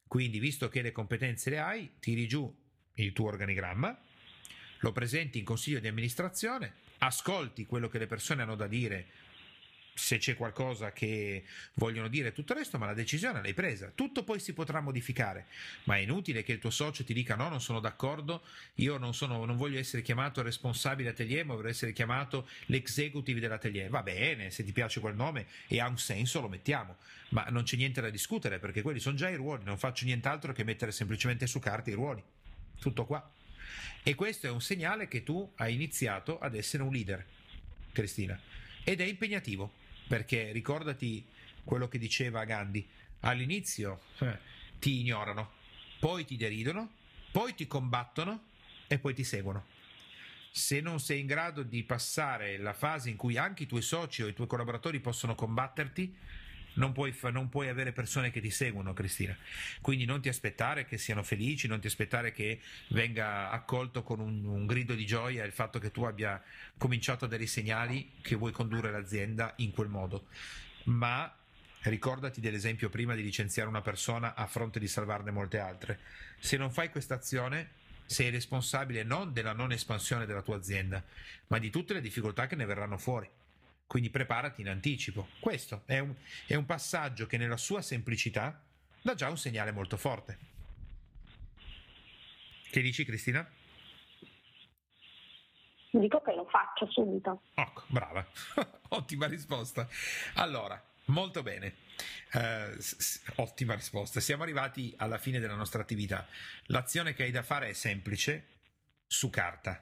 Quindi, visto che le competenze le hai, tiri giù il tuo organigramma, lo presenti in consiglio di amministrazione, ascolti quello che le persone hanno da dire se c'è qualcosa che vogliono dire tutto il resto, ma la decisione l'hai presa. Tutto poi si potrà modificare, ma è inutile che il tuo socio ti dica no, non sono d'accordo, io non, sono, non voglio essere chiamato responsabile atelier, ma vorrei essere chiamato l'executive dell'atelier. Va bene, se ti piace quel nome e ha un senso lo mettiamo, ma non c'è niente da discutere perché quelli sono già i ruoli, non faccio nient'altro che mettere semplicemente su carta i ruoli. Tutto qua. E questo è un segnale che tu hai iniziato ad essere un leader, Cristina. Ed è impegnativo perché ricordati quello che diceva Gandhi, all'inizio eh, ti ignorano, poi ti deridono, poi ti combattono e poi ti seguono. Se non sei in grado di passare la fase in cui anche i tuoi soci o i tuoi collaboratori possono combatterti, non puoi, non puoi, avere persone che ti seguono, Cristina. Quindi non ti aspettare che siano felici, non ti aspettare che venga accolto con un, un, grido di gioia il fatto che tu abbia cominciato a dare i segnali che vuoi condurre l'azienda in quel modo. Ma ricordati dell'esempio prima di licenziare una persona a fronte di salvarne molte altre. Se non fai questa azione, sei responsabile non della non espansione della tua azienda, ma di tutte le difficoltà che ne verranno fuori. Quindi preparati in anticipo. Questo è un, è un passaggio che nella sua semplicità dà già un segnale molto forte. Che dici Cristina? Dico che lo faccio subito. Ecco, brava, ottima risposta. Allora, molto bene, uh, s- ottima risposta. Siamo arrivati alla fine della nostra attività. L'azione che hai da fare è semplice, su carta.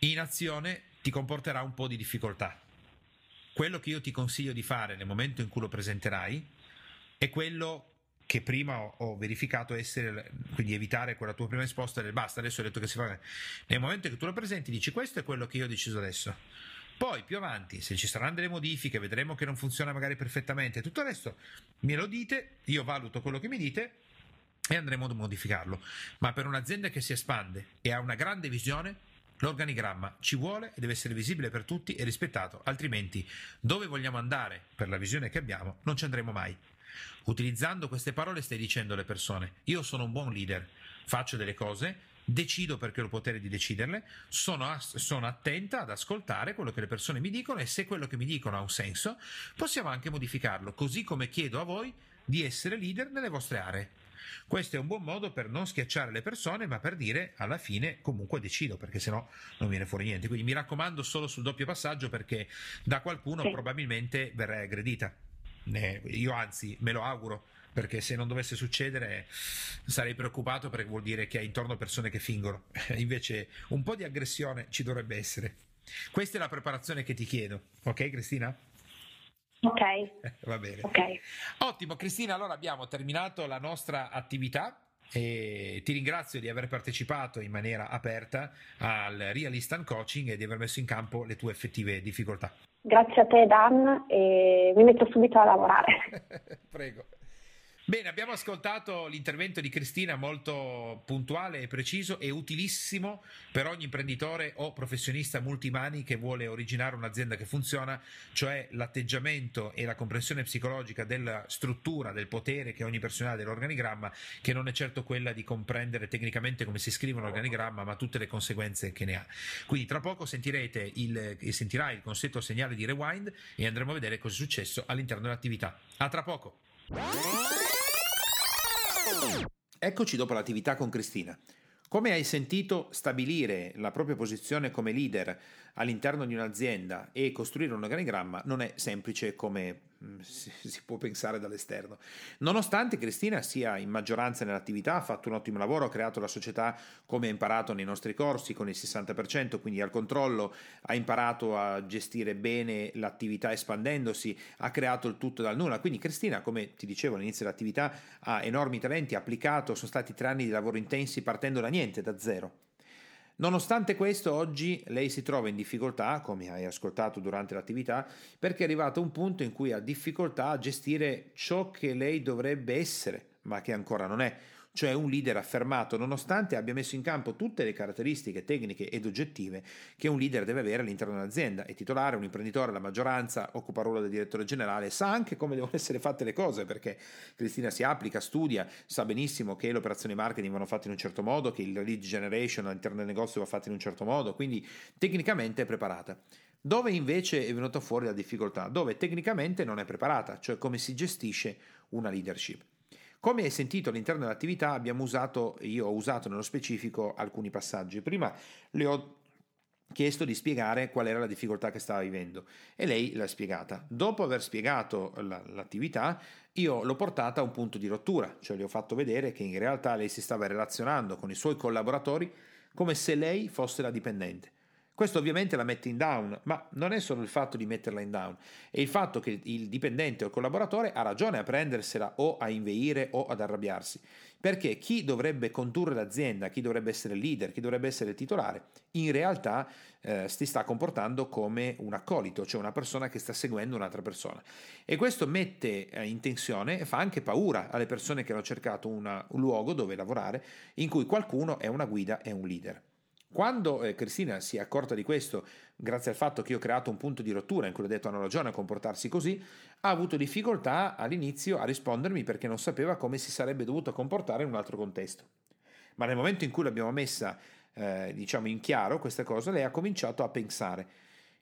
In azione ti comporterà un po' di difficoltà. Quello che io ti consiglio di fare nel momento in cui lo presenterai è quello che prima ho, verificato essere, quindi evitare quella tua prima risposta del basta, adesso ho detto che si fa. Nel momento che tu lo presenti, dici questo è quello che io ho deciso adesso. Poi più avanti, se ci saranno delle modifiche, vedremo che non funziona magari perfettamente, tutto il resto me lo dite, io valuto quello che mi dite e andremo a modificarlo. Ma per un'azienda che si espande e ha una grande visione, L'organigramma ci vuole e deve essere visibile per tutti e rispettato, altrimenti dove vogliamo andare per la visione che abbiamo non ci andremo mai. Utilizzando queste parole stai dicendo alle persone io sono un buon leader, faccio delle cose, decido perché ho il potere di deciderle, sono, sono, attenta ad ascoltare quello che le persone mi dicono e se quello che mi dicono ha un senso possiamo anche modificarlo, così come chiedo a voi di essere leader nelle vostre aree. Questo è un buon modo per non schiacciare le persone, ma per dire alla fine comunque decido, perché sennò non viene fuori niente. Quindi mi raccomando solo sul doppio passaggio perché da qualcuno sì. probabilmente verrai aggredita. io anzi me lo auguro perché se non dovesse succedere sarei preoccupato perché vuol dire che hai intorno persone che fingono. Invece un po' di aggressione ci dovrebbe essere. Questa è la preparazione che ti chiedo, ok Cristina? Ok. Va bene. Okay. Ottimo, Cristina, allora abbiamo terminato la nostra attività. E ti ringrazio di aver partecipato in maniera aperta al Real Instant Coaching e di aver messo in campo le tue effettive difficoltà. Grazie a te Dan e mi metto subito a lavorare. Prego. Bene, abbiamo ascoltato l'intervento di Cristina molto puntuale e preciso e utilissimo per ogni imprenditore o professionista multimani che vuole originare un'azienda che funziona, cioè l'atteggiamento e la comprensione psicologica della struttura, del potere che ogni personale ha dell'organigramma, che non è certo quella di comprendere tecnicamente come si scrive un organigramma, ma tutte le conseguenze che ne ha. Quindi tra poco sentirete il, sentirai il consueto segnale di rewind e andremo a vedere cosa è successo all'interno dell'attività. A tra poco! Eccoci dopo l'attività con Cristina. Come hai sentito, stabilire la propria posizione come leader all'interno di un'azienda e costruire un organigramma non è semplice come mm, si può pensare dall'esterno. Nonostante Cristina sia in maggioranza nell'attività, ha fatto un ottimo lavoro, ha creato la società come ha imparato nei nostri corsi con il 60%, quindi al controllo, ha imparato a gestire bene l'attività espandendosi, ha creato il tutto dal nulla. Quindi Cristina, come ti dicevo all'inizio dell'attività, ha enormi talenti, ha applicato, sono stati tre anni di lavoro intensi partendo da niente, da zero. Nonostante questo, oggi lei si trova in difficoltà, come hai ascoltato durante l'attività, perché è arrivato a un punto in cui ha difficoltà a gestire ciò che lei dovrebbe essere, ma che ancora non è, cioè un leader affermato nonostante abbia messo in campo tutte le caratteristiche tecniche ed oggettive che un leader deve avere all'interno dell'azienda. È titolare, un imprenditore, la maggioranza, occupa il ruolo del direttore generale, sa anche come devono essere fatte le cose perché Cristina si applica, studia, sa benissimo che le operazioni marketing vanno fatte in un certo modo, che il lead generation all'interno del negozio va fatto in un certo modo, quindi tecnicamente è preparata. Dove invece è venuta fuori la difficoltà? Dove tecnicamente non è preparata, cioè come si gestisce una leadership. Come hai sentito all'interno dell'attività abbiamo usato, io ho usato nello specifico alcuni passaggi. Prima le ho chiesto di spiegare qual era la difficoltà che stava vivendo e lei l'ha spiegata. Dopo aver spiegato la, l'attività, io l'ho portata a un punto di rottura, cioè le ho fatto vedere che in realtà lei si stava relazionando con i suoi collaboratori come se lei fosse la dipendente. Questo ovviamente la mette in down, ma non è solo il fatto di metterla in down, è il fatto che il dipendente o il collaboratore ha ragione a prendersela o a inveire o ad arrabbiarsi, perché chi dovrebbe condurre l'azienda, chi dovrebbe essere il leader, chi dovrebbe essere il titolare, in realtà eh, si sta comportando come un accolito, cioè una persona che sta seguendo un'altra persona. E questo mette eh, in tensione e fa anche paura alle persone che hanno cercato una, un luogo dove lavorare in cui qualcuno è una guida e un leader. Quando eh, Cristina si è accorta di questo, grazie al fatto che io ho creato un punto di rottura in cui ho detto hanno ragione a comportarsi così, ha avuto difficoltà all'inizio a rispondermi perché non sapeva come si sarebbe dovuto comportare in un altro contesto. Ma nel momento in cui l'abbiamo messa eh, diciamo in chiaro questa cosa, lei ha cominciato a pensare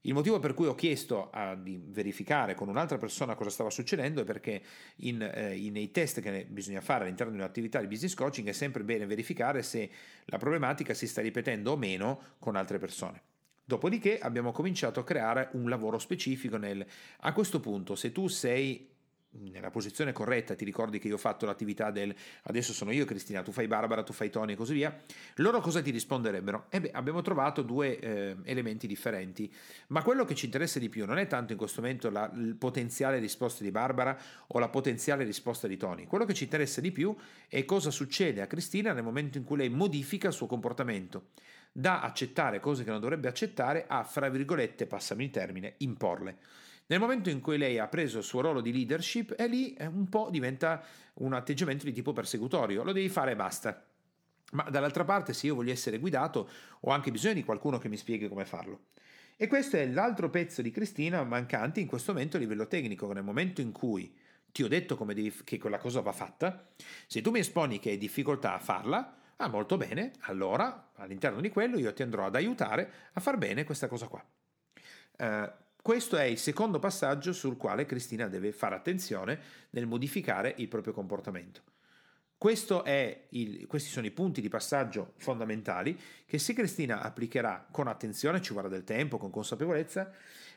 il motivo per cui ho chiesto a, di verificare con un'altra persona cosa stava succedendo è perché in, eh, in, nei test che bisogna fare all'interno di un'attività di business coaching è sempre bene verificare se la problematica si sta ripetendo o meno con altre persone. Dopodiché abbiamo cominciato a creare un lavoro specifico nel... A questo punto, se tu sei nella posizione corretta, ti ricordi che io ho fatto l'attività del adesso sono io Cristina, tu fai Barbara, tu fai Tony e così via, loro cosa ti risponderebbero? Eh beh, abbiamo trovato due eh, elementi differenti, ma quello che ci interessa di più non è tanto in questo momento la potenziale risposta di Barbara o la potenziale risposta di Tony, quello che ci interessa di più è cosa succede a Cristina nel momento in cui lei modifica il suo comportamento, da accettare cose che non dovrebbe accettare a, fra virgolette, passami il termine, imporle. Nel momento in cui lei ha preso il suo ruolo di leadership, è lì un po' diventa un atteggiamento di tipo persecutorio, lo devi fare e basta. Ma dall'altra parte, se io voglio essere guidato, ho anche bisogno di qualcuno che mi spieghi come farlo. E questo è l'altro pezzo di Cristina mancante in questo momento a livello tecnico, nel momento in cui ti ho detto devi, che quella cosa va fatta, se tu mi esponi che hai difficoltà a farla, ah molto bene, allora all'interno di quello io ti andrò ad aiutare a far bene questa cosa qua. Uh, questo è il secondo passaggio sul quale Cristina deve fare attenzione nel modificare il proprio comportamento. Il, questi sono i punti di passaggio fondamentali che se Cristina applicherà con attenzione, ci vorrà del tempo, con consapevolezza,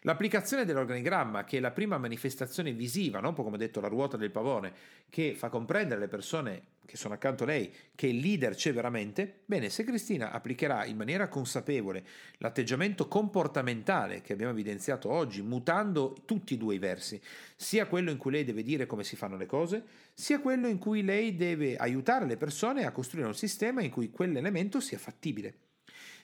l'applicazione dell'organigramma, che è la prima manifestazione visiva, no? come detto la ruota del pavone, che fa comprendere alle persone che sono accanto a lei che il leader c'è veramente, bene, se Cristina applicherà in maniera consapevole l'atteggiamento comportamentale che abbiamo evidenziato oggi, mutando tutti e due i versi, sia quello in cui lei deve dire come si fanno le cose, sia quello in cui lei deve aiutare le persone a costruire un sistema in cui quell'elemento sia fattibile.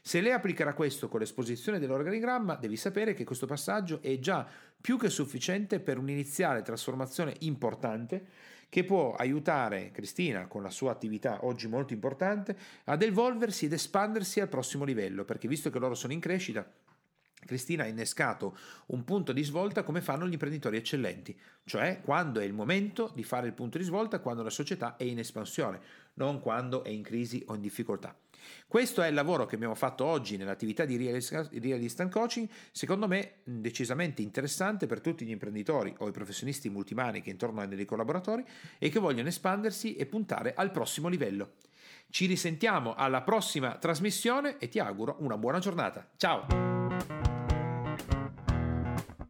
Se lei applicherà questo con l'esposizione dell'organigramma, devi sapere che questo passaggio è già più che sufficiente per un'iniziale trasformazione importante che può aiutare Cristina con la sua attività oggi molto importante ad evolversi ed espandersi al prossimo livello, perché visto che loro sono in crescita, Cristina ha innescato un punto di svolta come fanno gli imprenditori eccellenti, cioè quando è il momento di fare il punto di svolta, quando la società è in espansione, non quando è in crisi o in difficoltà. Questo è il lavoro che abbiamo fatto oggi nell'attività di Real Instant Coaching, secondo me decisamente interessante per tutti gli imprenditori o i professionisti multimani che intorno hanno dei collaboratori e che vogliono espandersi e puntare al prossimo livello. Ci risentiamo alla prossima trasmissione e ti auguro una buona giornata. Ciao!